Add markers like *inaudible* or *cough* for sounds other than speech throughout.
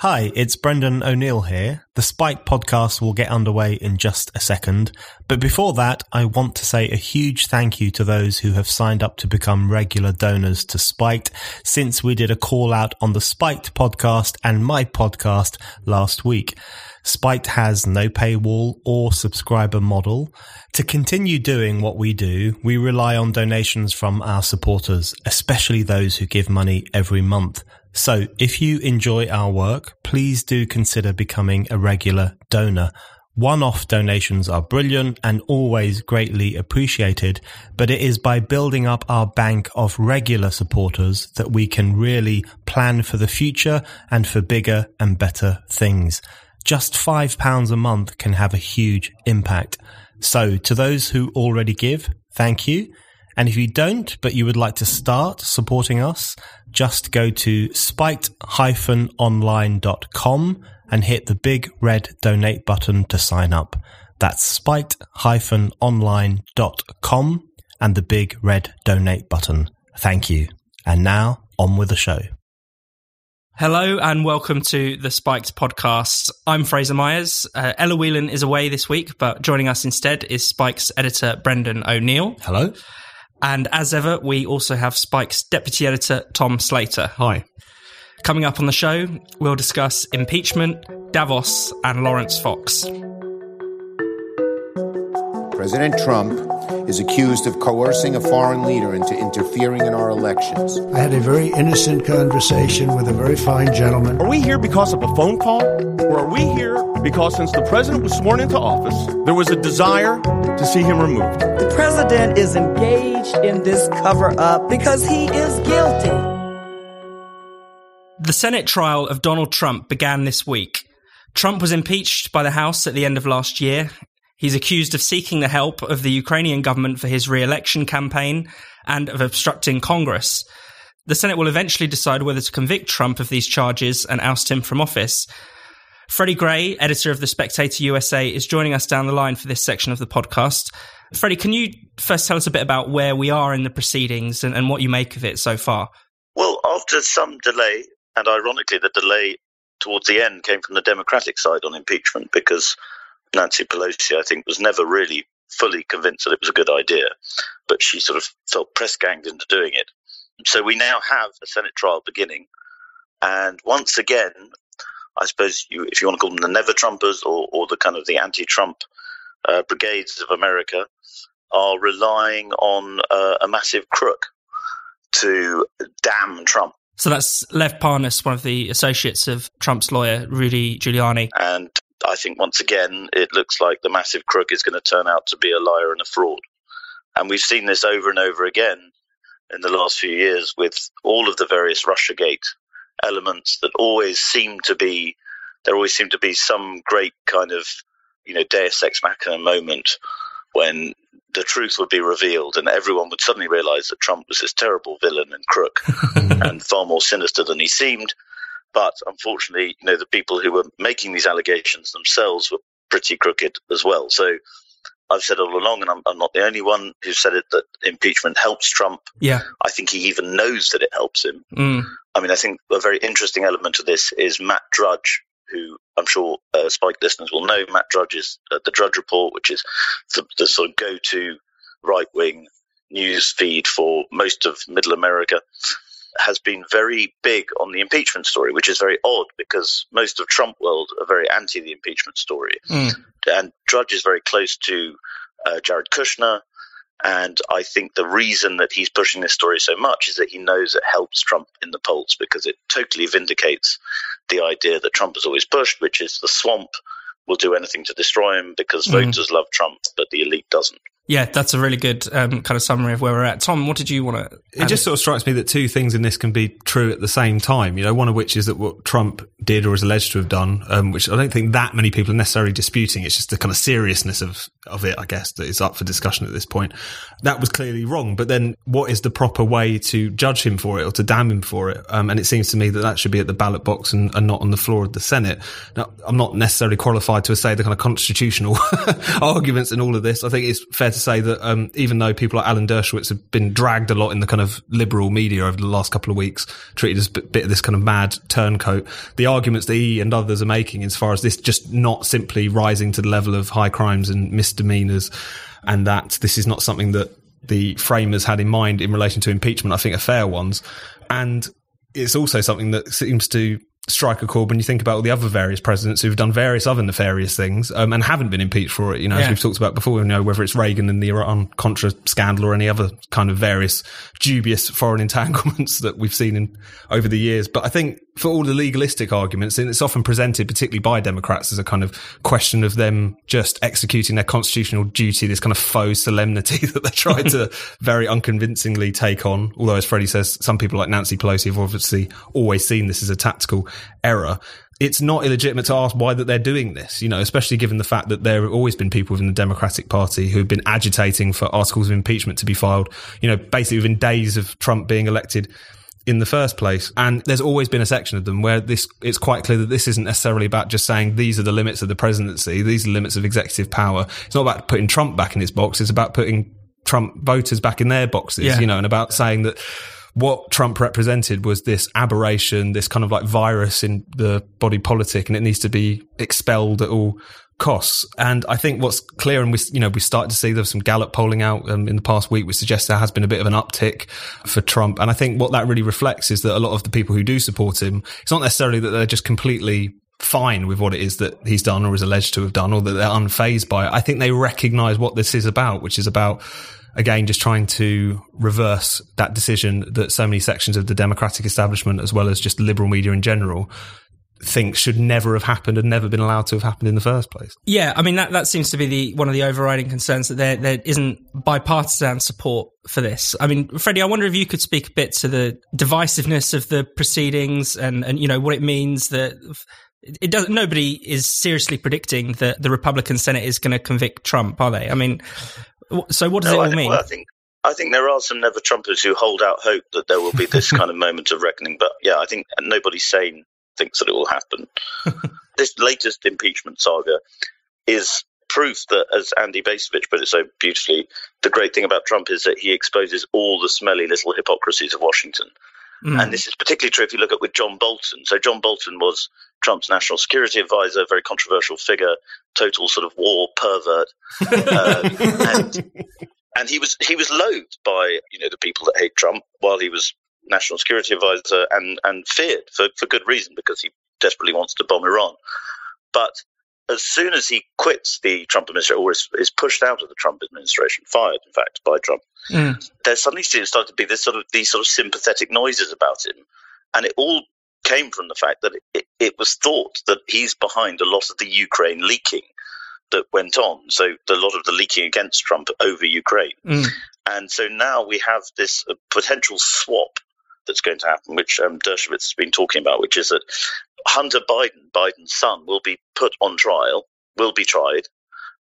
Hi, it's Brendan O'Neill here. The Spiked podcast will get underway in just a second. But before that, I want to say a huge thank you to those who have signed up to become regular donors to Spiked since we did a call out on the Spiked podcast and my podcast last week. Spiked has no paywall or subscriber model. To continue doing what we do, we rely on donations from our supporters, especially those who give money every month. So if you enjoy our work, please do consider becoming a regular donor. One-off donations are brilliant and always greatly appreciated, but it is by building up our bank of regular supporters that we can really plan for the future and for bigger and better things. Just £5 a month can have a huge impact. So to those who already give, thank you. And if you don't, but you would like to start supporting us, just go to spiked-online.com and hit the big red donate button to sign up. That's spiked-online.com and the big red donate button. Thank you. And now on with the show. Hello and welcome to the Spiked podcast. I'm Fraser Myers. Uh, Ella Whelan is away this week, but joining us instead is Spike's editor Brendan O'Neill. Hello. And as ever, we also have Spike's deputy editor Tom Slater. Hi. Coming up on the show, we'll discuss impeachment, Davos, and Laurence Fox. President Trump is accused of coercing a foreign leader into interfering in our elections. I had a very innocent conversation with a very fine gentleman. Are we here because of a phone call? Or are we here because since the president was sworn into office, there was a desire to see him removed? The president is engaged in this cover up because he is guilty. The Senate trial of Donald Trump began this week. Trump was impeached by the House at the end of last year. He's accused of seeking the help of the Ukrainian government for his re election campaign and of obstructing Congress. The Senate will eventually decide whether to convict Trump of these charges and oust him from office. Freddy Gray, editor of The Spectator USA, is joining us down the line for this section of the podcast. Freddy, can you first tell us a bit about where we are in the proceedings and, and what you make of it so far? Well, after some delay, and ironically, the delay towards the end came from the Democratic side on impeachment because Nancy Pelosi, I think, was never really fully convinced that it was a good idea, but she sort of felt press ganged into doing it. So we now have a Senate trial beginning. And once again, I suppose you, if you want to call them the never Trumpers or, or the kind of the anti Trump uh, brigades of America, are relying on uh, a massive crook to damn Trump. So that's Lev Parnas, one of the associates of Trump's lawyer, Rudy Giuliani. And I think once again, it looks like the massive crook is going to turn out to be a liar and a fraud. And we've seen this over and over again in the last few years with all of the various Russiagate elements that always seem to be, there always seem to be some great kind of, you know, deus ex machina moment when the truth would be revealed and everyone would suddenly realize that Trump was this terrible villain and crook *laughs* and far more sinister than he seemed. But unfortunately, you know, the people who were making these allegations themselves were pretty crooked as well. So I've said all along, and I'm, I'm, not the only one who said it, that impeachment helps Trump. Yeah. I think he even knows that it helps him. Mm. I mean, I think a very interesting element of this is Matt Drudge, who I'm sure uh, Spiked listeners will know. Matt Drudge is uh, the Drudge Report, which is the, the sort of go to right wing news feed for most of middle America. Has been very big on the impeachment story, which is very odd because most of Trump world are very anti the impeachment story. Mm. And Drudge is very close to uh, Jared Kushner. And I think the reason that he's pushing this story so much is that he knows it helps Trump in the polls because it totally vindicates the idea that Trump has always pushed, which is the swamp will do anything to destroy him because Mm. voters love Trump, but the elite doesn't. Yeah, that's a really good um, kind of summary of where we're at. Tom, what did you want to? It just sort of strikes me that two things in this can be true at the same time. You know, one of which is that what Trump did or is alleged to have done, um, which I don't think that many people are necessarily disputing. It's just the kind of seriousness of, of it, I guess, that is up for discussion at this point. That was clearly wrong. But then what is the proper way to judge him for it or to damn him for it? Um, and it seems to me that that should be at the ballot box and, and not on the floor of the Senate. Now, I'm not necessarily qualified to say the kind of constitutional *laughs* arguments in all of this. I think it's fair to say that um, even though people like Alan Dershowitz have been dragged a lot in the kind of liberal media over the last couple of weeks, treated as a bit, bit of this kind of mad turncoat, the arguments that he and others are making as far as this just not simply rising to the level of high crimes and misdemeanors, and that this is not something that the framers had in mind in relation to impeachment, I think are fair ones. And it's also something that seems to strike a chord when you think about all the other various presidents who've done various other nefarious things um, and haven't been impeached for it. You know, as we've talked about before, you know, whether it's Reagan and the Iran Contra scandal or any other kind of various dubious foreign *laughs* entanglements that we've seen in over the years. But I think for all the legalistic arguments, and it's often presented, particularly by Democrats, as a kind of question of them just executing their constitutional duty, this kind of faux solemnity *laughs* that they try to *laughs* very unconvincingly take on. Although, as Freddy says, some people like Nancy Pelosi have obviously always seen this as a tactical error. It's not illegitimate to ask why that they're doing this, you know, especially given the fact that there have always been people within the Democratic Party who've been agitating for articles of impeachment to be filed, you know, basically within days of Trump being elected in the first place. And there's always been a section of them where this, it's quite clear that this isn't necessarily about just saying these are the limits of the presidency. These are the limits of executive power. It's not about putting Trump back in his box. It's about putting Trump voters back in their boxes, Yeah. you know, and about saying that what Trump represented was this aberration, this kind of like virus in the body politic, and it needs to be expelled at all costs. And I think what's clear, and we, you know, we started to see there's some Gallup polling out um, in the past week, which suggests there has been a bit of an uptick for Trump. And I think what that really reflects is that a lot of the people who do support him, it's not necessarily that they're just completely fine with what it is that he's done or is alleged to have done or that they're unfazed by it. I think they recognize what this is about, which is about again just trying to reverse that decision that so many sections of the democratic establishment as well as just liberal media in general think should never have happened and never been allowed to have happened in the first place. Yeah, I mean that that seems to be the one of the overriding concerns that there there isn't bipartisan support for this. I mean, Freddy, I wonder if you could speak a bit to the divisiveness of the proceedings and and you know what it means that it doesn't nobody is seriously predicting that the Republican Senate is going to convict Trump, are they? I mean, so what does No, it I all think, mean? well, I think I think there are some never Trumpers who hold out hope that there will be this *laughs* kind of moment of reckoning. But yeah, I think nobody sane thinks that it will happen. *laughs* this latest impeachment saga is proof that, as Andy Bacevich put it so beautifully, the great thing about Trump is that he exposes all the smelly little hypocrisies of Washington. Mm. And this is particularly true if you look at with John Bolton. So John Bolton was Trump's national security advisor, very controversial figure, total sort of war pervert, um, *laughs* and and he was he was loathed by you know the people that hate Trump while he was national security advisor and and feared for for good reason because he desperately wants to bomb Iran. But as soon as he quits the Trump administration or is, is pushed out of the Trump administration, fired in fact by Trump, Mm. there suddenly started to be this sort of these sort of sympathetic noises about him, and it all came from the fact that it, it, was thought that he's behind a lot of the Ukraine leaking that went on. So a lot of the leaking against Trump over Ukraine, Mm. and so now we have this uh, potential swap that's going to happen, which um, Dershowitz has been talking about, which is that Hunter Biden, Biden's son, will be put on trial, will be tried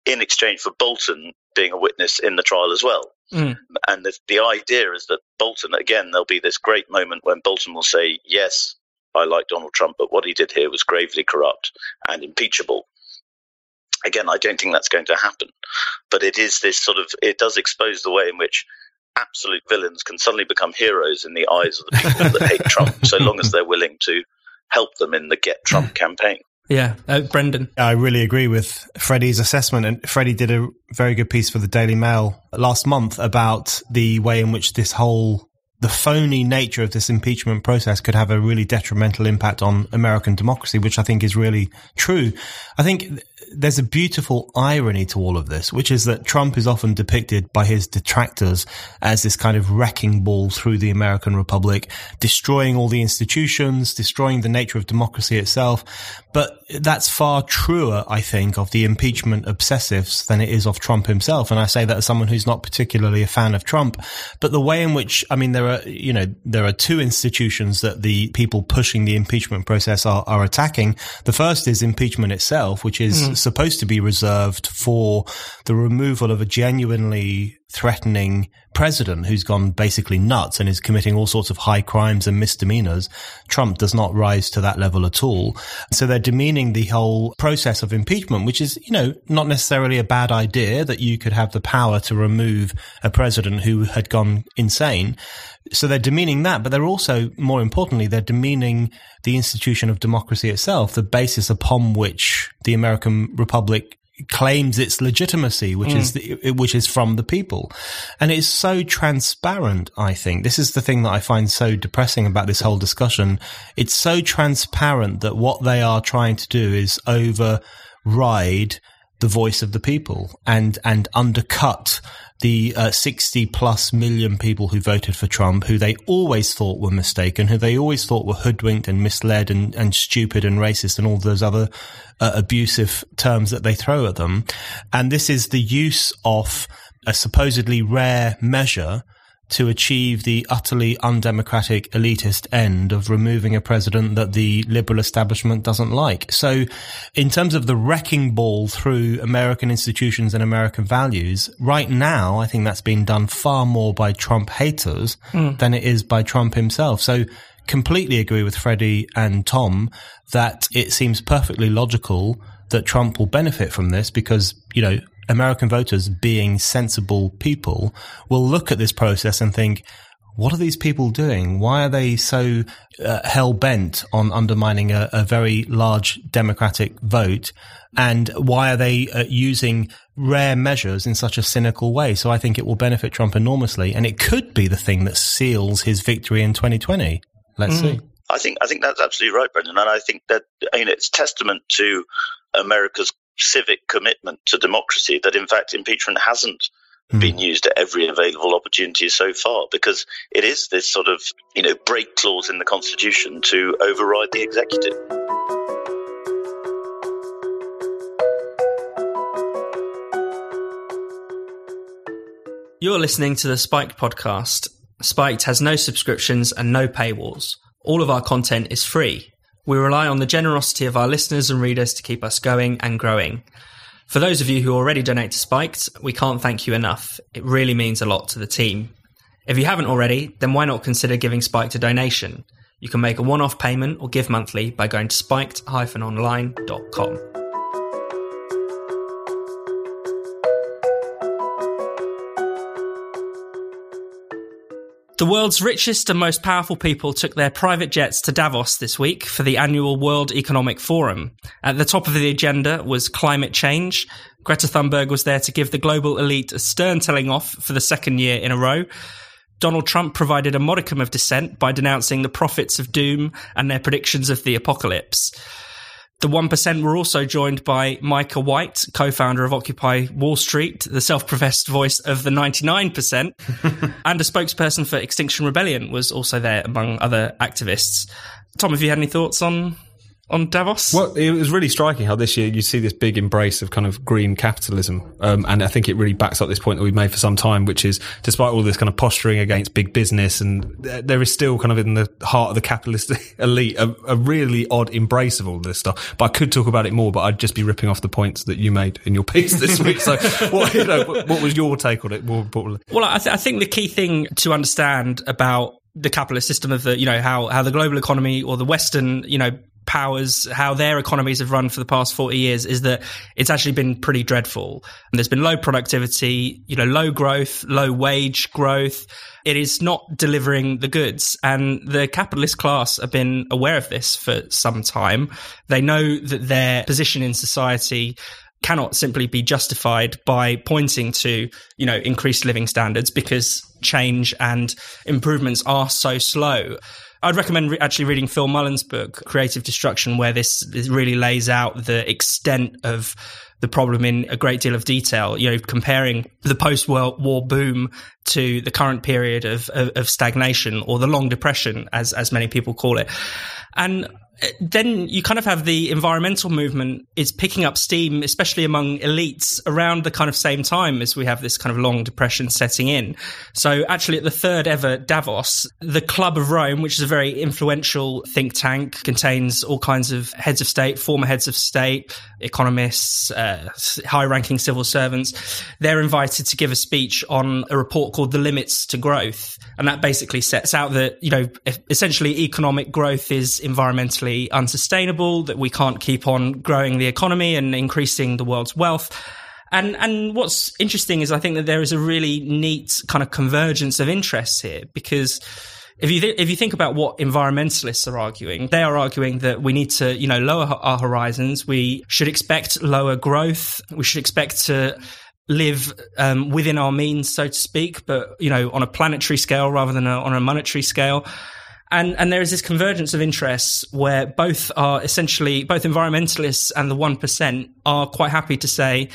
in exchange for Bolton being a witness in the trial as well. Mm. And the, the idea is that Bolton, again, there'll be this great moment when Bolton will say, Yes, I like Donald Trump, but what he did here was gravely corrupt and impeachable. Again, I don't think that's going to happen. But it is this sort of, it does expose the way in which absolute villains can suddenly become heroes in the eyes of the people that hate Trump, so long as they're willing to help them in the Get Trump campaign. Yeah, uh, Brendan. I really agree with Freddy's assessment. And Freddy did a very good piece for the Daily Mail last month about the way in which this whole the phony nature of this impeachment process could have a really detrimental impact on American democracy, which I think is really true. I think there's a beautiful irony to all of this, which is that Trump is often depicted by his detractors as this kind of wrecking ball through the American Republic, destroying all the institutions, destroying the nature of democracy itself. But that's far truer, I think, of the impeachment obsessives than it is of Trump himself. And I say that as someone who's not particularly a fan of Trump, but the way in which, I mean, there are, you know, there are two institutions that the people pushing the impeachment process are, are attacking. The first is impeachment itself, which is mm. Supposed to be reserved for the removal of a genuinely threatening president who's gone basically nuts and is committing all sorts of high crimes and misdemeanors. Trump does not rise to that level at all. So they're demeaning the whole process of impeachment, which is, you know, not necessarily a bad idea that you could have the power to remove a president who had gone insane. So they're demeaning that, but they're also, more importantly, they're demeaning the institution of democracy itself, the basis upon which the American Republic claims its legitimacy, which mm. is the, which is from the people, and it's so transparent. I think this is the thing that I find so depressing about this whole discussion. It's so transparent that what they are trying to do is override the voice of the people and and undercut the uh, 60 plus million people who voted for Trump, who they always thought were mistaken, who they always thought were hoodwinked and misled and, and stupid and racist and all those other uh, abusive terms that they throw at them. And this is the use of a supposedly rare measure to achieve the utterly undemocratic elitist end of removing a president that the liberal establishment doesn't like. So in terms of the wrecking ball through American institutions and American values, right now, I think that's been done far more by Trump haters mm. than it is by Trump himself. So completely agree with Freddy and Tom that it seems perfectly logical that Trump will benefit from this because, you know, American voters, being sensible people, will look at this process and think, what are these people doing? Why are they so uh, hell bent on undermining a, a, very large democratic vote? And why are they uh, using rare measures in such a cynical way? So I think it will benefit Trump enormously. And it could be the thing that seals his victory in 2020. Let's mm. see. I think I think that's absolutely right, Brendan, and I think that you know, it's testament to America's civic commitment to democracy that, in fact, impeachment hasn't mm. been used at every available opportunity so far because it is this sort of, you know, break clause in the Constitution to override the executive. You're listening to the Spiked podcast. Spiked has no subscriptions and no paywalls. All of our content is free. We rely on the generosity of our listeners and readers to keep us going and growing. For those of you who already donate to Spiked, we can't thank you enough. It really means a lot to the team. If you haven't already, then why not consider giving Spiked a donation? You can make a one off payment or give monthly by going to spiked The world's richest and most powerful people took their private jets to Davos this week for the annual World Economic Forum. At the top of the agenda was climate change. Greta Thunberg was there to give the global elite a stern telling off for the second year in a row. Donald Trump provided a modicum of dissent by denouncing the prophets of doom and their predictions of the apocalypse. The 1% were also joined by Micah White, co-founder of Occupy Wall Street, the self-professed voice of the 99%, *laughs* and a spokesperson for Extinction Rebellion was also there among other activists. Tom, have you had any thoughts on on Davos? Well, it was really striking how this year you see this big embrace of kind of green capitalism. Um, and I think it really backs up this point that we've made for some time, which is despite all this kind of posturing against big business, and there is still kind of in the heart of the capitalist *laughs* elite a, a, really odd embrace of all this stuff. But I could talk about it more, but I'd just be ripping off the points that you made in your *laughs* piece this week. So, what, you know, what was your take on it more importantly? Well, I, th- I think the key thing to understand about the capitalist system of the you know how how the global economy or the western you know powers, how their economies have run for the past 40 years is that it's actually been pretty dreadful. And there's been low productivity, you know, low growth, low wage growth. It is not delivering the goods. And the capitalist class have been aware of this for some time. They know that their position in society cannot simply be justified by pointing to, you know, increased living standards because change and improvements are so slow. I'd recommend re- actually reading Phil Mullan's book, Creative Destruction, where this, this really lays out the extent of the problem in a great deal of detail, you know, comparing the post war boom to the current period of, of, of stagnation or the long depression, as, as many people call it. And then you kind of have the environmental movement is picking up steam, especially among elites around the kind of same time as we have this kind of long depression setting in. So actually at the third ever Davos, the Club of Rome, which is a very influential think tank, contains all kinds of heads of state, former heads of state, economists, uh, high ranking civil servants. They're invited to give a speech on a report called The Limits to Growth. And that basically sets out that, you know, essentially economic growth is environmentally unsustainable, that we can't keep on growing the economy and increasing the world's wealth. And and what's interesting is I think that there is a really neat kind of convergence of interests here because if you th- if you think about what environmentalists are arguing, they are arguing that we need to you know lower our horizons. We should expect lower growth. We should expect to live um, within our means, so to speak, but you know on a planetary scale rather than a, on a monetary scale. And, and there is this convergence of interests where both are essentially, both environmentalists and the 1% are quite happy to say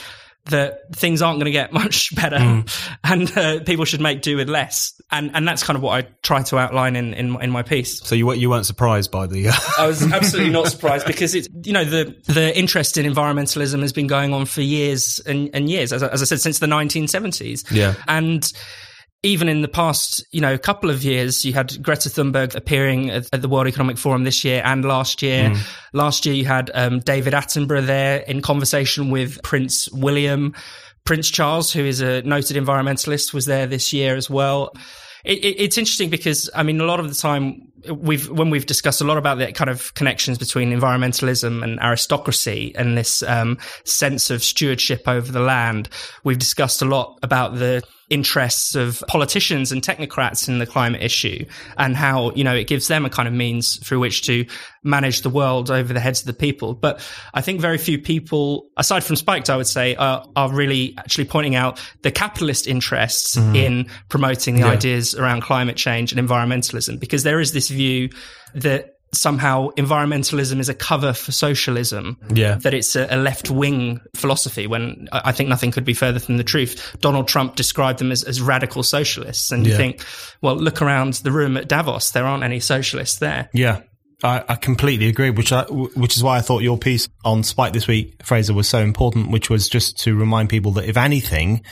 that things aren't going to get *laughs* much better mm. and uh, people should make do with less. And, and that's kind of what I try to outline in, in, in my piece. So you, you weren't surprised by the, uh... I was *laughs* absolutely not surprised because it's, you know, the, the interest in environmentalism has been going on for years and, and years, as, as I said, since the 1970s. Yeah. And, even in the past, you know, couple of years, you had Greta Thunberg appearing at, at the World Economic Forum this year and last year. Mm. Last year, you had um, David Attenborough there in conversation with Prince William. Prince Charles, who is a noted environmentalist, was there this year as well. It, it, it's interesting because, I mean, a lot of the time we've, when we've discussed a lot about the kind of connections between environmentalism and aristocracy and this um, sense of stewardship over the land, we've discussed a lot about the interests of politicians and technocrats in the climate issue and how, you know, it gives them a kind of means through which to manage the world over the heads of the people. But I think very few people, aside from Spiked, I would say, are, are really actually pointing out the capitalist interests mm. in promoting the yeah. ideas around climate change and environmentalism, because there is this view that somehow environmentalism is a cover for socialism. Yeah. That it's a, a left wing philosophy when I think nothing could be further from the truth. Donald Trump described them as, as radical socialists. And you yeah. think, well, look around the room at Davos. There aren't any socialists there. Yeah. I, I completely agree, which I, which is why I thought your piece on Spiked this week, Fraser, was so important, which was just to remind people that if anything,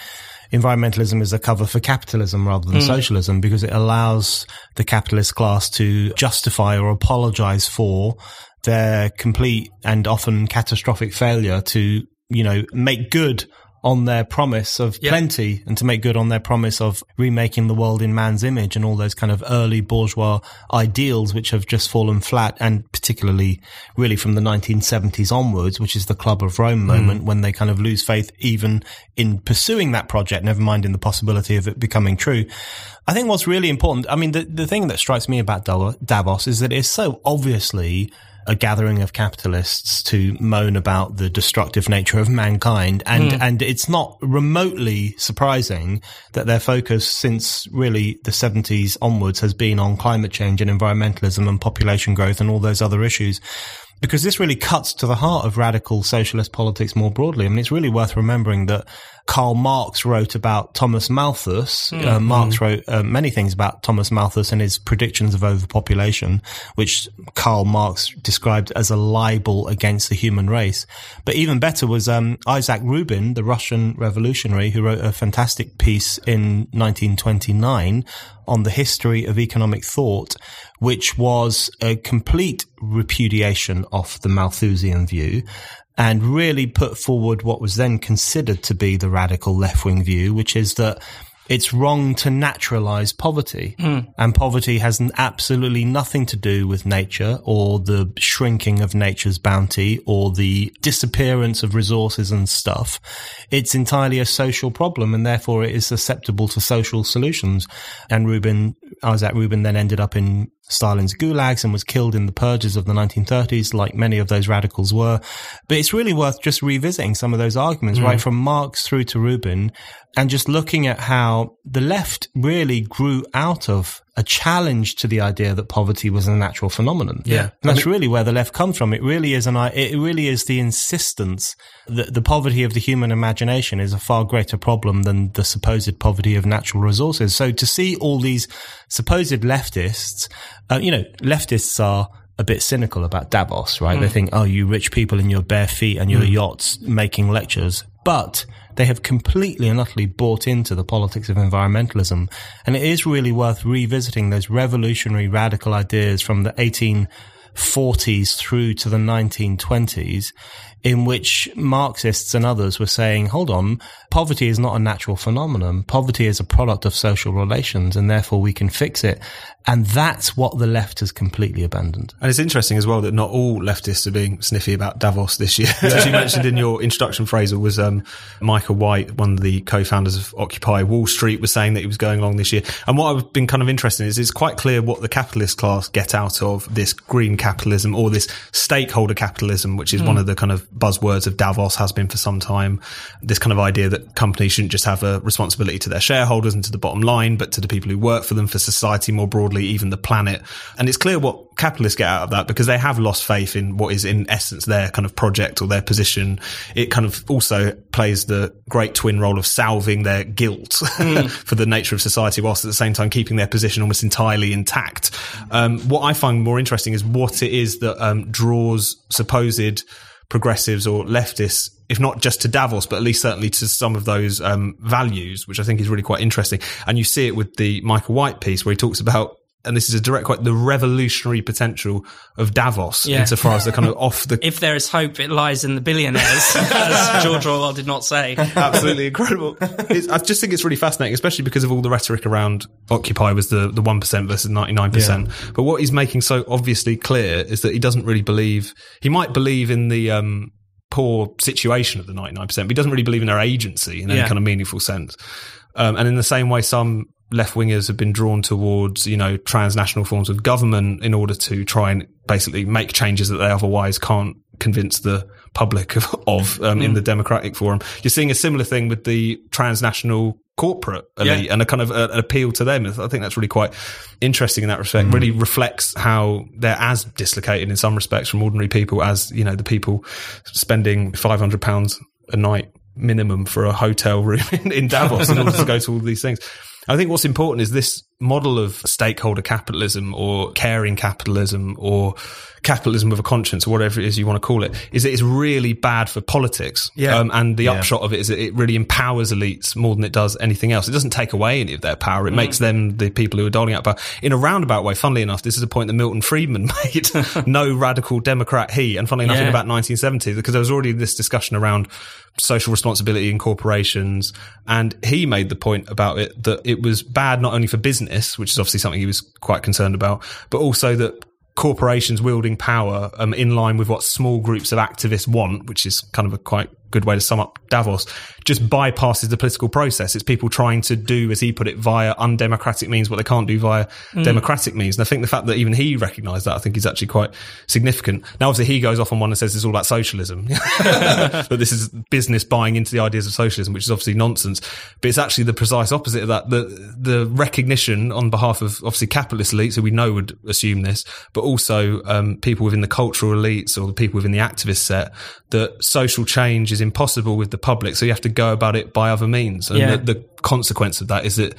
environmentalism is a cover for capitalism rather than mm. socialism because it allows the capitalist class to justify or apologize for their complete and often catastrophic failure to, you know, make good on their promise of yep. plenty and to make good on their promise of remaking the world in man's image and all those kind of early bourgeois ideals which have just fallen flat and particularly really from the 1970s onwards, which is the Club of Rome mm. moment when they kind of lose faith even in pursuing that project, never mind in the possibility of it becoming true. I think what's really important, I mean, the, the thing that strikes me about Davos is that it's so obviously a gathering of capitalists to moan about the destructive nature of mankind. And, mm. and it's not remotely surprising that their focus since really the 70s onwards has been on climate change and environmentalism and population growth and all those other issues because this really cuts to the heart of radical socialist politics more broadly. I mean, it's really worth remembering that Karl Marx wrote about Thomas Malthus. Mm. Uh, Marx wrote uh, many things about Thomas Malthus and his predictions of overpopulation, which Karl Marx described as a libel against the human race. But even better was um, Isaac Rubin, the Russian revolutionary, who wrote a fantastic piece in 1929 on the history of economic thought, which was a complete repudiation of the Malthusian view and really put forward what was then considered to be the radical left wing view, which is that it's wrong to naturalize poverty. Mm. And poverty has absolutely nothing to do with nature or the shrinking of nature's bounty or the disappearance of resources and stuff. It's entirely a social problem and therefore it is susceptible to social solutions. And Rubin, Isaac Rubin then ended up in Stalin's gulags and was killed in the purges of the 1930s, like many of those radicals were. But it's really worth just revisiting some of those arguments, mm. right from Marx through to Rubin, and just looking at how the left really grew out of a challenge to the idea that poverty was a natural phenomenon. Yeah. And that's I mean, really where the left comes from. It really is an, it really is the insistence that the poverty of the human imagination is a far greater problem than the supposed poverty of natural resources. So to see all these supposed leftists, uh, you know, leftists are, a bit cynical about Davos, right? Mm. They think, oh, you rich people in your bare feet and your mm. yachts making lectures. But they have completely and utterly bought into the politics of environmentalism. And it is really worth revisiting those revolutionary radical ideas from the 1840s through to the 1920s in which Marxists and others were saying, hold on, poverty is not a natural phenomenon. Poverty is a product of social relations and therefore we can fix it. And that's what the left has completely abandoned. And it's interesting as well that not all leftists are being sniffy about Davos this year. *laughs* as you mentioned in your introduction Fraser, was um, Micah White, one of the co-founders of Occupy Wall Street, was saying that he was going along this year. And what I've been kind of interested in is it's quite clear what the capitalist class get out of this green capitalism or this stakeholder capitalism, which is mm. one of the kind of buzzwords of Davos has been for some time. This kind of idea that companies shouldn't just have a responsibility to their shareholders and to the bottom line, but to the people who work for them, for society more broadly broadly, even the planet. And it's clear what capitalists get out of that because they have lost faith in what is in essence their kind of project or their position. It kind of also plays the great twin role of salving their guilt *laughs* mm. for the nature of society whilst at the same time keeping their position almost entirely intact. Um, what I find more interesting is what it is that um, draws supposed progressives or leftists if not just to Davos, but at least certainly to some of those um, values, which I think is really quite interesting. And you see it with the Micah White piece where he talks about and this is a direct quote, the revolutionary potential of Davos yeah. insofar as the kind of off the. *laughs* if there is hope, it lies in the billionaires, *laughs* as George Orwell did not say. Absolutely incredible. *laughs* It's, I just think it's really fascinating, especially because of all the rhetoric around Occupy was the, the 1% versus 99%. Yeah. But what he's making so obviously clear is that he doesn't really believe, he might believe in the, um, poor situation of the 99%, but he doesn't really believe in their agency in any kind of meaningful sense. Um, and in the same way, some left wingers have been drawn towards, you know, transnational forms of government in order to try and basically make changes that they otherwise can't convince the public of, of um, mm. in the democratic forum. You're seeing a similar thing with the transnational corporate elite yeah. and a kind of a, an appeal to them. I think that's really quite interesting in that respect. Mm. Really reflects how they're as dislocated in some respects from ordinary people as, you know, the people spending 500 pounds a night minimum for a hotel room *laughs* in, in Davos in order to go to all these things. I think what's important is this model of stakeholder capitalism or caring capitalism or capitalism with a conscience or whatever it is you want to call it is that it's really bad for politics. Yeah. Um, and the yeah. upshot of it is that it really empowers elites more than it does anything else. It doesn't take away any of their power. It mm. makes them the people who are doling out power. In a roundabout way, funnily enough, this is a point that Milton Friedman *laughs* made. *laughs* no radical Democrat he. And funnily enough, yeah. in about 1970, because there was already this discussion around social responsibility in corporations. And he made the point about it that it was bad not only for business, which is obviously something he was quite concerned about, but also that corporations wielding power um, in line with what small groups of activists want, which is kind of a quite good way to sum up Davos, just bypasses the political process. It's people trying to do, as he put it, via undemocratic means what they can't do via mm. democratic means. And I think the fact that even he recognised that, I think is actually quite significant. Now, obviously, he goes off on one and says it's all about socialism, *laughs* that this is business buying into the ideas of socialism, which is obviously nonsense. But it's actually the precise opposite of that. The, the recognition on behalf of obviously capitalist elites, who we know would assume this, but also um, people within the cultural elites or the people within the activist set, that social change is impossible with the public. So you have to go about it by other means. And yeah. the, the consequence of that is that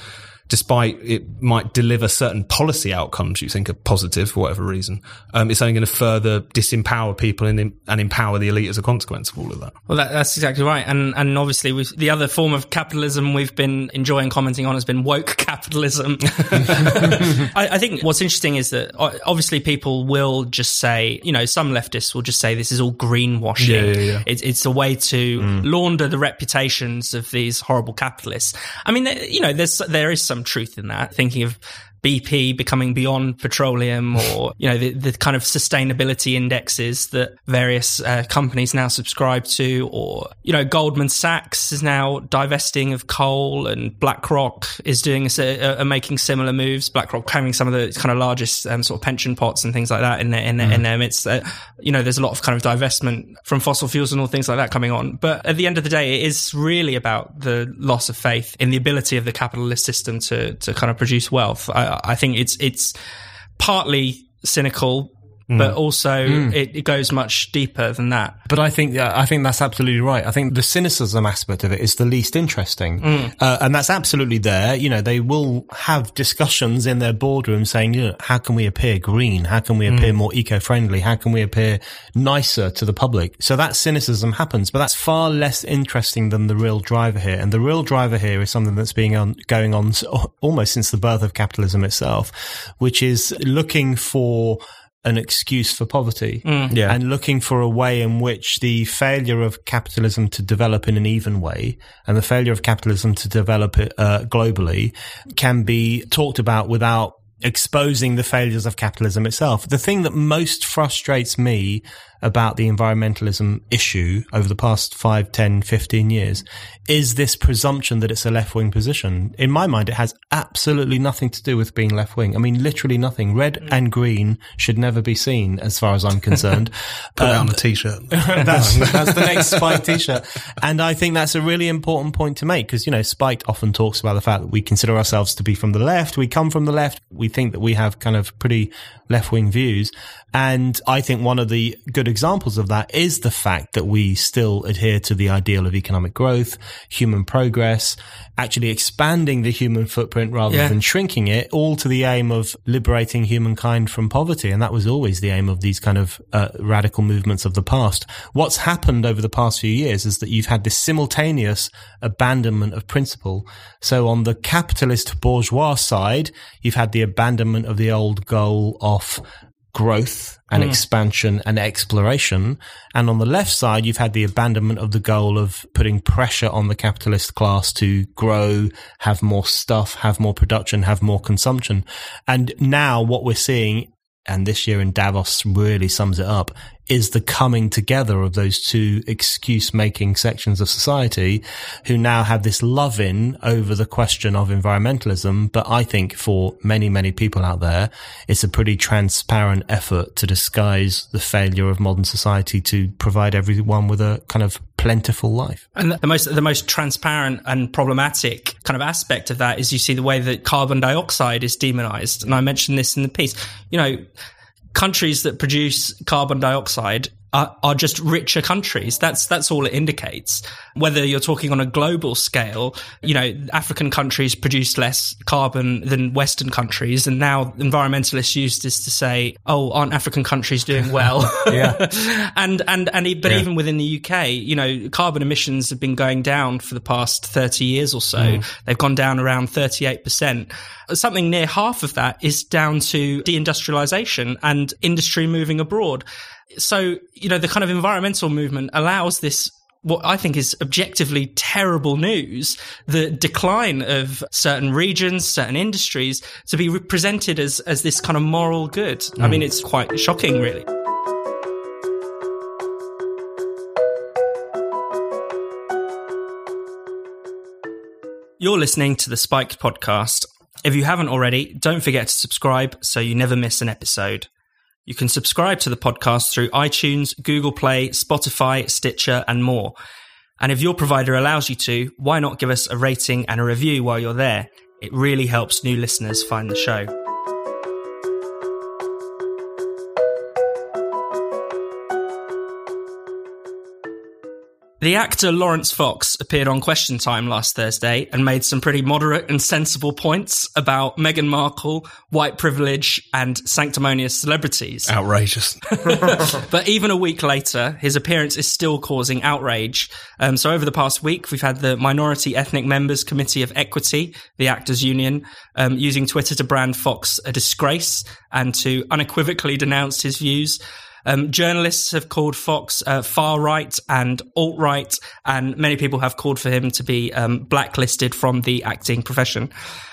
despite it might deliver certain policy outcomes you think are positive for whatever reason, um, it's only going to further disempower people and, and, empower the elite as a consequence of all of that. Well, that, that's exactly right. And, and obviously the other form of capitalism we've been enjoying commenting on has been woke *laughs* capitalism. *laughs* I, I, think what's interesting is that obviously people will just say, you know, some leftists will just say this is all greenwashing. Yeah, yeah, yeah. It's, it's a way to mm. launder the reputations of these horrible capitalists. I mean, you know, there's, there is some some truth in that. Thinking of BP becoming beyond petroleum or, *laughs* you know, the, the kind of sustainability indexes that various uh, companies now subscribe to or, you know, Goldman Sachs is now divesting of coal and BlackRock is doing, a, a, making similar moves. BlackRock having some of the kind of largest um, sort of pension pots and things like that in, in, mm. in their midst. Uh, you know, there's a lot of kind of divestment from fossil fuels and all things like that coming on. But at the end of the day, it is really about the loss of faith in the ability of the capitalist system to, to kind of produce wealth. I, I think it's, it's partly cynical Mm. but also mm. it, it, goes much deeper than that. But I think I think that's absolutely right. I think the cynicism aspect of it is the least interesting, mm. uh, and that's absolutely there. You know, they will have discussions in their boardroom saying, you know, how can we appear green? How can we appear mm. more eco-friendly? How can we appear nicer to the public? So that cynicism happens, but that's far less interesting than the real driver here. And the real driver here is something that's being on, going on almost since the birth of capitalism itself, which is looking for an excuse for poverty mm. yeah. and looking for a way in which the failure of capitalism to develop in an even way and the failure of capitalism to develop uh, globally can be talked about without exposing the failures of capitalism itself. The thing that most frustrates me about the environmentalism issue over the past 5, 10, 15 years is this presumption that it's a left wing position. In my mind, it has absolutely nothing to do with being left wing. I mean, literally nothing. Red mm. and green should never be seen as far as I'm concerned. *laughs* Put um, it on a t-shirt. *laughs* that's, *laughs* that's the next Spiked t-shirt. And I think that's a really important point to make because, you know, Spiked often talks about the fact that we consider ourselves to be from the left. We come from the left. We think that we have kind of pretty left wing views. And I think one of the good examples of that is the fact that we still adhere to the ideal of economic growth, human progress, actually expanding the human footprint rather yeah. than shrinking it, all to the aim of liberating humankind from poverty. And that was always the aim of these kind of uh, radical movements of the past. What's happened over the past few years is that you've had this simultaneous abandonment of principle. So on the capitalist bourgeois side, you've had the abandonment of the old goal of growth and mm. expansion and exploration. And on the left side, you've had the abandonment of the goal of putting pressure on the capitalist class to grow, have more stuff, have more production, have more consumption. And now what we're seeing and this year in Davos really sums it up, is the coming together of those two excuse making sections of society who now have this love in over the question of environmentalism. But I think for many, many people out there, it's a pretty transparent effort to disguise the failure of modern society to provide everyone with a kind of plentiful life. And the most the most transparent and problematic kind of aspect of that is you see the way that carbon dioxide is demonized. And I mentioned this in the piece. You know, countries that produce carbon dioxide are, are just richer countries. That's that's all it indicates. Whether you're talking on a global scale, you know, African countries produce less carbon than Western countries, and now environmentalists use this to say, "Oh, aren't African countries doing well?" *laughs* yeah, *laughs* and and and but yeah. even within the UK, you know, carbon emissions have been going down for the past thirty years or so. Mm. They've gone down around thirty eight percent. Something near half of that is down to deindustrialization and industry moving abroad. So, you know, the kind of environmental movement allows this what I think is objectively terrible news, the decline of certain regions, certain industries to be represented as, as this kind of moral good. Mm. I mean, it's quite shocking, really. You're listening to the Spiked podcast. If you haven't already, don't forget to subscribe so you never miss an episode. You can subscribe to the podcast through iTunes, Google Play, Spotify, Stitcher, and more. And if your provider allows you to, why not give us a rating and a review while you're there? It really helps new listeners find the show. The actor Laurence Fox appeared on Question Time last Thursday and made some pretty moderate and sensible points about Meghan Markle, white privilege, and sanctimonious celebrities. Outrageous. *laughs* but even a week later, his appearance is still causing outrage. Um, so over the past week, we've had the Minority Ethnic Members Committee of Equity, the Actors Union, um, using Twitter to brand Fox a disgrace and to unequivocally denounce his views. Um, journalists have called Fox uh, far right and alt right, and many people have called for him to be um, blacklisted from the acting profession.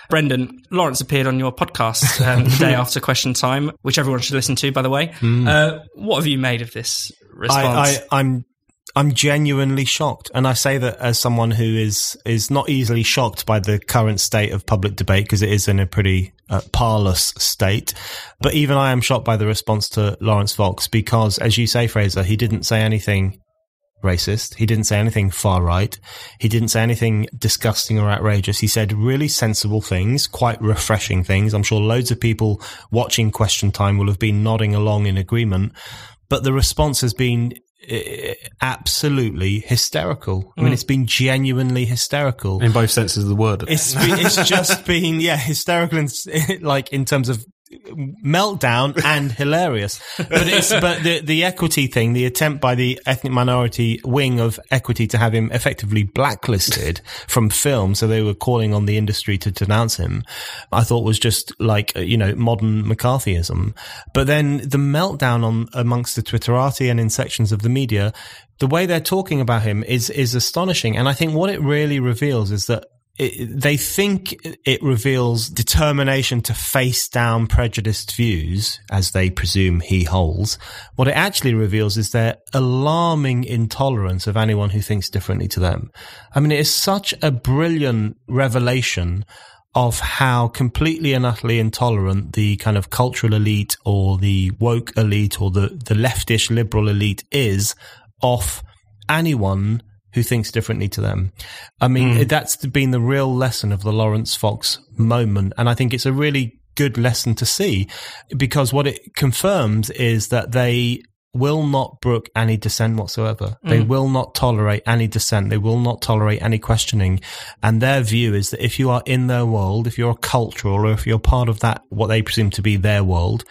Brendan, Laurence appeared on your podcast um, the day *laughs* after Question Time, which everyone should listen to, by the way. Hmm. Uh, what have you made of this response? I, I, I'm genuinely shocked, and I say that as someone who is is not easily shocked by the current state of public debate because it is in a pretty uh, parlous state. But even I am shocked by the response to Laurence Fox because, as you say, Fraser, he didn't say anything racist. He didn't say anything far right. He didn't say anything disgusting or outrageous. He said really sensible things, quite refreshing things. I'm sure loads of people watching Question Time will have been nodding along in agreement. But the response has been absolutely hysterical. I mean, Mm. it's been genuinely hysterical. in both senses of the word. It's been, it's just been yeah hysterical in, *laughs* like in terms of meltdown and hilarious. But it's *laughs* but the the equity thing, the attempt by the ethnic minority wing of equity to have him effectively blacklisted *laughs* from film, so they were calling on the industry to denounce him. I thought was just like you know modern McCarthyism. But then the meltdown on amongst the Twitterati and in sections of the media. The way they're talking about him is is astonishing, and I think what it really reveals is that it, they think it reveals determination to face down prejudiced views as they presume he holds. What it actually reveals is their alarming intolerance of anyone who thinks differently to them. I mean, it is such a brilliant revelation of how completely and utterly intolerant the kind of cultural elite or the woke elite or the, the leftish liberal elite is of anyone who thinks differently to them. I mean, that's been the real lesson of the Laurence Fox moment. And I think it's a really good lesson to see because what it confirms is that they will not brook any dissent whatsoever. They Mm. will not tolerate any dissent. They will not tolerate any questioning. And their view is that if you are in their world, if you're cultural or if you're part of that, what they presume to be their world,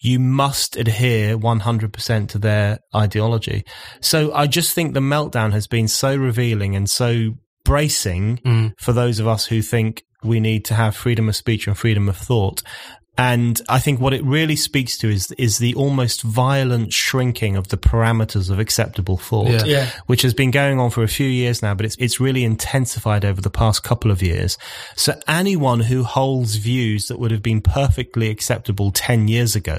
you must adhere 100% to their ideology. So I just think the meltdown has been so revealing and so bracing mm. for those of us who think we need to have freedom of speech and freedom of thought. And I think what it really speaks to is is the almost violent shrinking of the parameters of acceptable thought, Yeah. Yeah. which has been going on for a few years now, but it's it's really intensified over the past couple of years. So anyone who holds views that would have been perfectly acceptable ten years ago,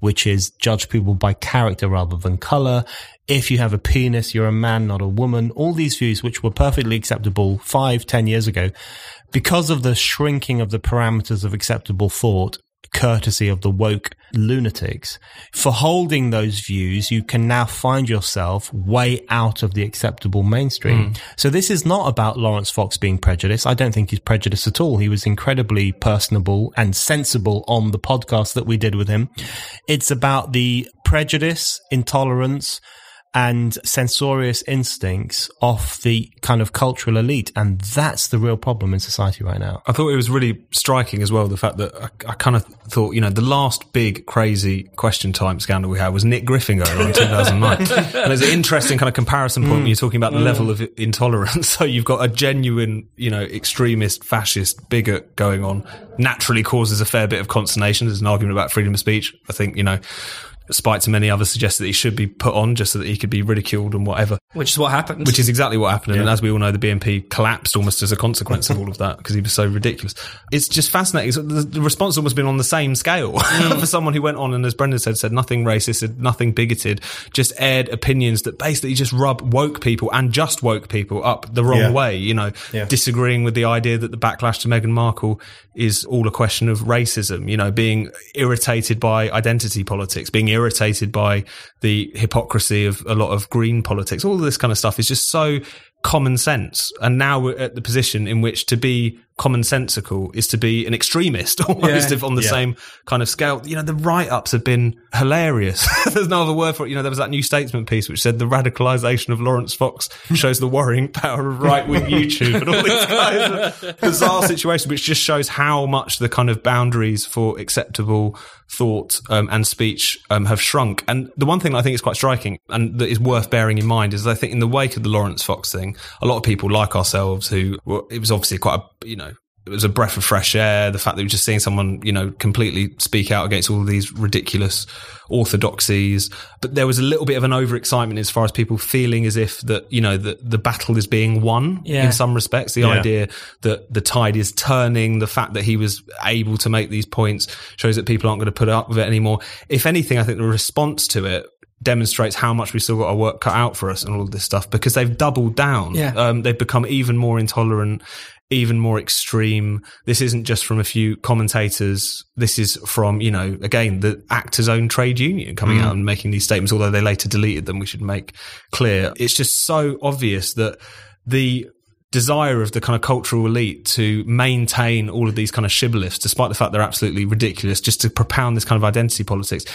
which is judge people by character rather than color, if you have a penis, you're a man, not a woman. All these views, which were perfectly acceptable five, ten years ago, because of the shrinking of the parameters of acceptable thought, courtesy of the woke lunatics, for holding those views, you can now find yourself way out of the acceptable mainstream. Hmm. So this is not about Laurence Fox being prejudiced. I don't think he's prejudiced at all. He was incredibly personable and sensible on the podcast that we did with him. It's about the prejudice, intolerance, and censorious instincts of the kind of cultural elite. And that's the real problem in society right now. I thought it was really striking as well the fact that I, I kind of thought, you know, the last big crazy question time scandal we had was Nick Griffin going on in 2009. *laughs* and there's an interesting kind of comparison point when you're talking about the mm. level of intolerance. *laughs* So you've got a genuine, you know, extremist, fascist, bigot going on, naturally causes a fair bit of consternation. There's an argument about freedom of speech. I think, you know, Spiked and many others suggest that he should be put on just so that he could be ridiculed and whatever. Which is what happened. Which is exactly what happened. And as we all know, the BNP collapsed almost as a consequence of all of that because he was so ridiculous. It's just fascinating. So the, the response has almost been on the same scale *laughs* mm. for someone who went on and, as Brendan said, said nothing racist, said nothing bigoted, just aired opinions that basically just rub woke people and just woke people up the wrong Yeah. way. You know, Yeah. disagreeing with the idea that the backlash to Meghan Markle is all a question of racism, you know, being irritated by identity politics, being irritated by the hypocrisy of a lot of green politics. All this kind of stuff is just so common sense. And now we're at the position in which to be commonsensical is to be an extremist *laughs* almost Yeah. if on the Yeah. same kind of scale. You know, the write ups have been hilarious. *laughs* There's no other word for it. You know, there was that new statesman piece which said the radicalization of Laurence Fox shows the worrying power of right wing *laughs* YouTube and all these kinds of bizarre situations, which just shows how much the kind of boundaries for acceptable thought um, and speech um, have shrunk. And the one thing I think is quite striking and that is worth bearing in mind is I think in the wake of the Laurence Fox thing, a lot of people like ourselves who, well, it was obviously quite a, you know, it was a breath of fresh air. The fact that we are just seeing someone, you know, completely speak out against all of these ridiculous orthodoxies. But there was a little bit of an overexcitement as far as people feeling as if that, you know, the, the battle is being won Yeah. in some respects. The Yeah. idea that the tide is turning, the fact that he was able to make these points shows that people aren't going to put up with it anymore. If anything, I think the response to it demonstrates how much we still got our work cut out for us and all of this stuff because they've doubled down. Yeah. Um, they've become even more intolerant, even more extreme. This isn't just from a few commentators. This is from, you know, again, the actors' own trade union coming mm. out and making these statements, although they later deleted them, we should make clear. It's just so obvious that the desire of the kind of cultural elite to maintain all of these kind of shibboleths, despite the fact they're absolutely ridiculous, just to propound this kind of identity politics,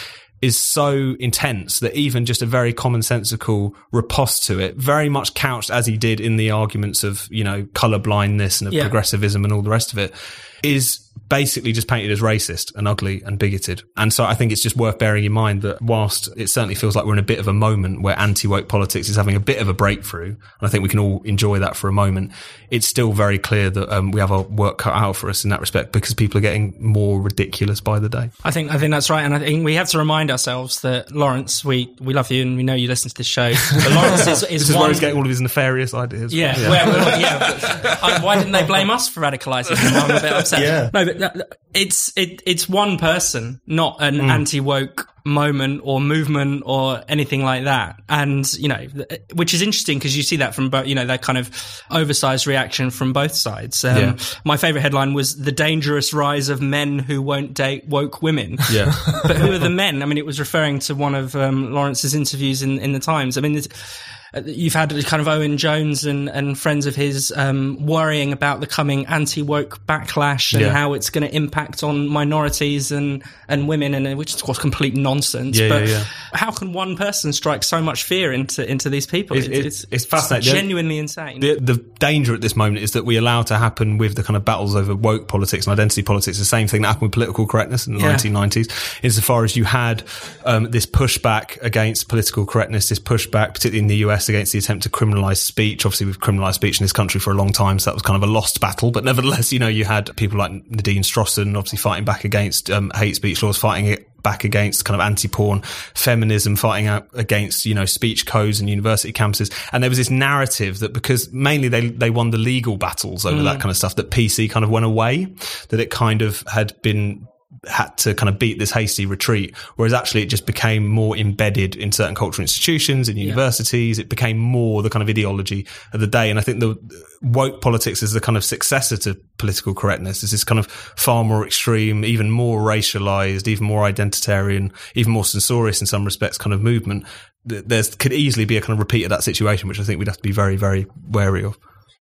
is so intense that even just a very commonsensical riposte to it, very much couched as he did in the arguments of, you know, color blindness and of Yeah. progressivism and all the rest of it, is basically just painted as racist and ugly and bigoted. And so I think it's just worth bearing in mind that whilst it certainly feels like we're in a bit of a moment where anti-woke politics is having a bit of a breakthrough, and I think we can all enjoy that for a moment, it's still very clear that um, we have our work cut out for us in that respect because people are getting more ridiculous by the day. I think I think that's right, and I think we have to remind ourselves that Laurence, we, we love you, and we know you listen to this show. But *laughs* Laurence is, is, This is one, where he's getting all of his nefarious ideas. Yeah, from. Where, where- yeah. but, why didn't they blame us for radicalising? I'm a bit upset. Yeah. No, but it's it, it's one person, not an Hmm. anti woke moment or movement or anything like that. And you know, which is interesting because you see that from both. You know, that kind of oversized reaction from both sides. Um, Yeah. My favorite headline was the dangerous rise of men who won't date woke women. Yeah. *laughs* but who are the men? I mean, it was referring to one of um, Laurence's interviews in, in the Times. I mean, it's, you've had kind of Owen Jones and, and friends of his um, worrying about the coming anti woke backlash and Yeah. how it's going to impact on minorities and, and women, and uh, which is of course complete nonsense. Yeah, but yeah, how can one person strike so much fear into into these people? It's- it's- it's fascinating. genuinely insane. The, the danger at this moment is that we allow to happen with the kind of battles over woke politics and identity politics, the same thing that happened with political correctness in the Yeah. 1990s, insofar as you had um, this pushback against political correctness, this pushback, particularly in the US, against the attempt to criminalize speech. Obviously, we've criminalized speech in this country for a long time, so that was kind of a lost battle. But nevertheless, you know, you had people like Nadine Strossen obviously fighting back against um, hate speech laws, fighting it back against kind of anti-porn feminism, fighting out against, you know, speech codes and university campuses. And there was this narrative that because mainly they, they won the legal battles over that kind of stuff, that PC kind of went away, that it kind of had been had to kind of beat this hasty retreat, whereas actually it just became more embedded in certain cultural institutions, in universities. It became more the kind of ideology of the day. And I think the woke politics is the kind of successor to political correctness. It's this kind of far more extreme, even more racialized, even more identitarian, even more censorious in some respects kind of movement. Th- There's could easily be a kind of repeat of that situation, which I think we'd have to be very, very wary of.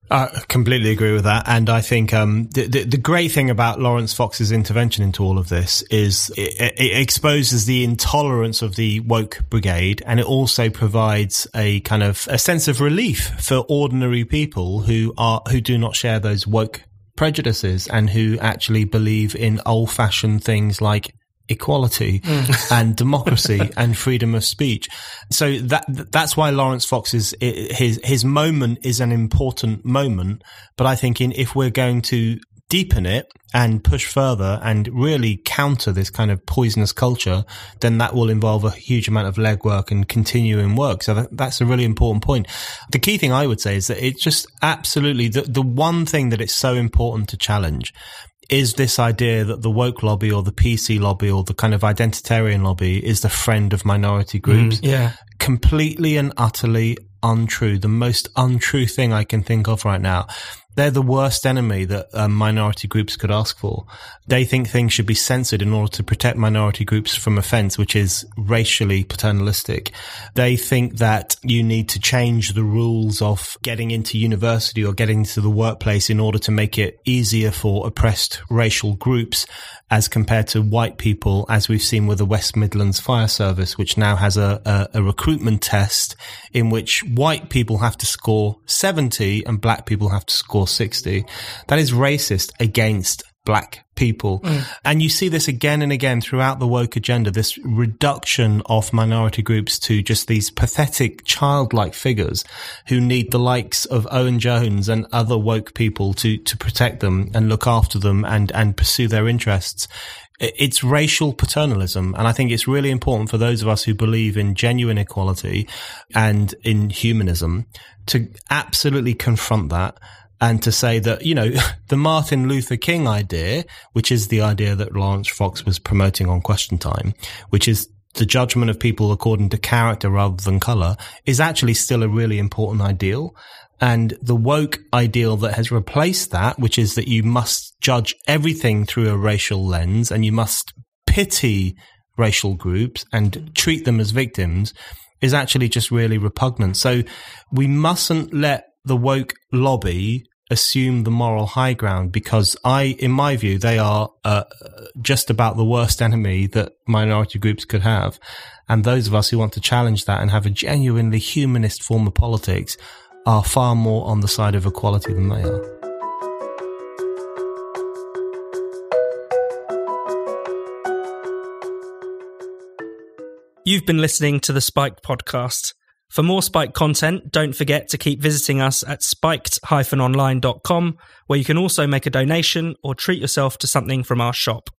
I completely agree with that, and I think um, the, the the great thing about Laurence Fox's intervention into all of this is it, it exposes the intolerance of the woke brigade, and it also provides a kind of a sense of relief for ordinary people who are who do not share those woke prejudices and who actually believe in old fashioned things like equality mm. and democracy *laughs* and freedom of speech. So that that's why Laurence Fox's his his moment is an important moment. But I think in if we're going to deepen it and push further and really counter this kind of poisonous culture, then that will involve a huge amount of legwork and continuing work. So that, that's a really important point. The key thing I would say is that it's just absolutely the, the one thing that it's so important to challenge is this idea that the woke lobby or the PC lobby or the kind of identitarian lobby is the friend of minority mm, groups. yeah. Completely and utterly untrue. The most untrue thing I can think of right now. They're the worst enemy that um, minority groups could ask for. They think things should be censored in order to protect minority groups from offense, which is racially paternalistic. They think that you need to change the rules of getting into university or getting into the workplace in order to make it easier for oppressed racial groups as compared to white people, as we've seen with the West Midlands Fire Service, which now has a, a, a recruitment test in which white people have to score 70 and black people have to score 60. That is racist against black people. Mm. And you see this again and again throughout the woke agenda, this reduction of minority groups to just these pathetic childlike figures who need the likes of Owen Jones and other woke people to, to protect them and look after them and, and pursue their interests. It's racial paternalism. And I think it's really important for those of us who believe in genuine equality and in humanism to absolutely confront that and to say that, you know, *laughs* the Martin Luther King idea, which is the idea that Laurence Fox was promoting on Question Time, which is the judgment of people according to character rather than color, is actually still a really important ideal. And the woke ideal that has replaced that, which is that you must judge everything through a racial lens and you must pity racial groups and mm. treat them as victims, is actually just really repugnant. So we mustn't let the woke lobby assume the moral high ground because I, in my view, they are uh, just about the worst enemy that minority groups could have. And those of us who want to challenge that and have a genuinely humanist form of politics are far more on the side of equality than they are. You've been listening to the Spiked podcast. For more Spiked content, don't forget to keep visiting us at spiked-online.com, where you can also make a donation or treat yourself to something from our shop.